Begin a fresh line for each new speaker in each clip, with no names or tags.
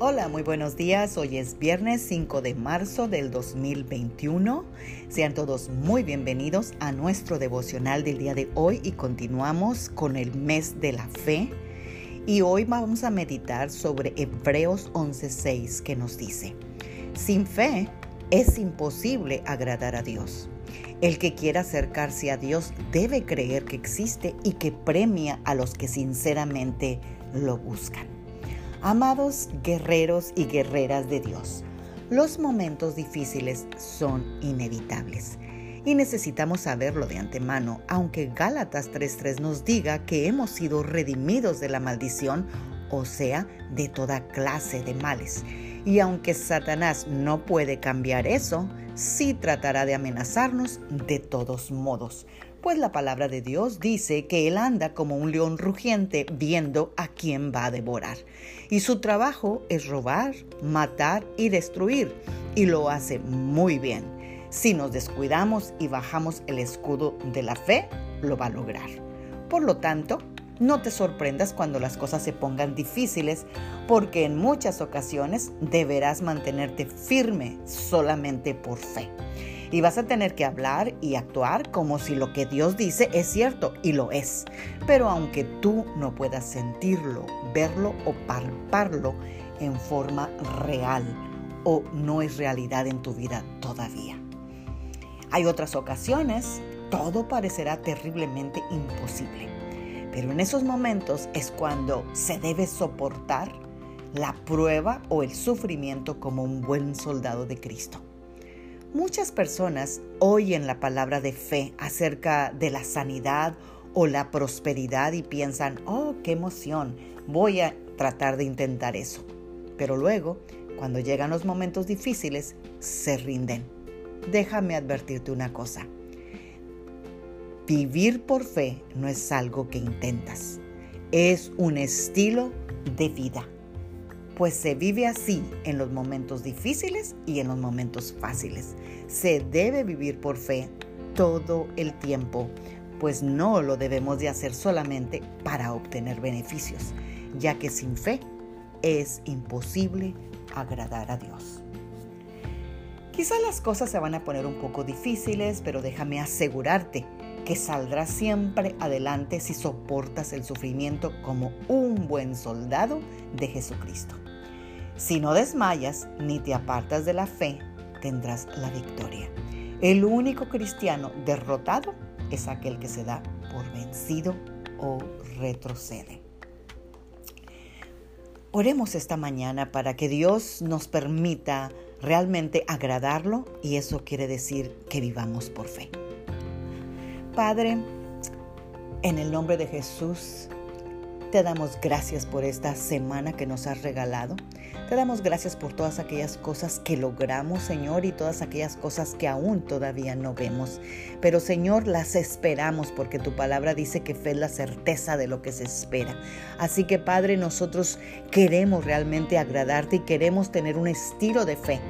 Hola, muy buenos días. Hoy es viernes 5 de marzo del 2021. Sean todos muy bienvenidos a nuestro devocional del día de hoy y continuamos con el mes de la fe. Y hoy vamos a meditar sobre Hebreos 11:6 que nos dice, sin fe es imposible agradar a Dios. El que quiera acercarse a Dios debe creer que existe y que premia a los que sinceramente lo buscan. Amados guerreros y guerreras de Dios, los momentos difíciles son inevitables y necesitamos saberlo de antemano, aunque Gálatas 3.3 nos diga que hemos sido redimidos de la maldición, o sea, de toda clase de males. Y aunque Satanás no puede cambiar eso, sí tratará de amenazarnos de todos modos pues la palabra de Dios dice que él anda como un león rugiente viendo a quién va a devorar. Y su trabajo es robar, matar y destruir, y lo hace muy bien. Si nos descuidamos y bajamos el escudo de la fe, lo va a lograr. Por lo tanto, no te sorprendas cuando las cosas se pongan difíciles, porque en muchas ocasiones deberás mantenerte firme solamente por fe. Y vas a tener que hablar y actuar como si lo que Dios dice es cierto y lo es. Pero aunque tú no puedas sentirlo, verlo o palparlo en forma real o no es realidad en tu vida todavía. Hay otras ocasiones, todo parecerá terriblemente imposible. Pero en esos momentos es cuando se debe soportar la prueba o el sufrimiento como un buen soldado de Cristo. Muchas personas oyen la palabra de fe acerca de la sanidad o la prosperidad y piensan, oh, qué emoción, voy a tratar de intentar eso. Pero luego, cuando llegan los momentos difíciles, se rinden. Déjame advertirte una cosa. Vivir por fe no es algo que intentas, es un estilo de vida pues se vive así en los momentos difíciles y en los momentos fáciles. Se debe vivir por fe todo el tiempo, pues no lo debemos de hacer solamente para obtener beneficios, ya que sin fe es imposible agradar a Dios. Quizá las cosas se van a poner un poco difíciles, pero déjame asegurarte que saldrás siempre adelante si soportas el sufrimiento como un buen soldado de Jesucristo. Si no desmayas ni te apartas de la fe, tendrás la victoria. El único cristiano derrotado es aquel que se da por vencido o retrocede. Oremos esta mañana para que Dios nos permita realmente agradarlo y eso quiere decir que vivamos por fe. Padre, en el nombre de Jesús, te damos gracias por esta semana que nos has regalado. Te damos gracias por todas aquellas cosas que logramos, Señor, y todas aquellas cosas que aún todavía no vemos. Pero, Señor, las esperamos porque tu palabra dice que fe es la certeza de lo que se espera. Así que, Padre, nosotros queremos realmente agradarte y queremos tener un estilo de fe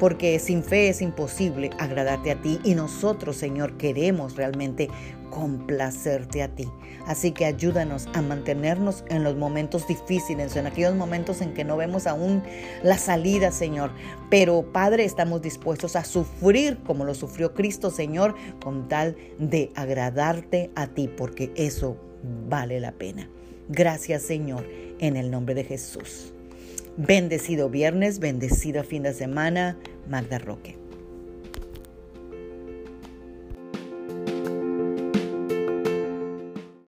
porque sin fe es imposible agradarte a ti y nosotros, Señor, queremos realmente complacerte a ti. Así que ayúdanos a mantenernos en los momentos difíciles, en aquellos momentos en que no vemos aún la salida, Señor. Pero, Padre, estamos dispuestos a sufrir como lo sufrió Cristo, Señor, con tal de agradarte a ti, porque eso vale la pena. Gracias, Señor, en el nombre de Jesús. Bendecido viernes, bendecido fin de semana, Magda Roque.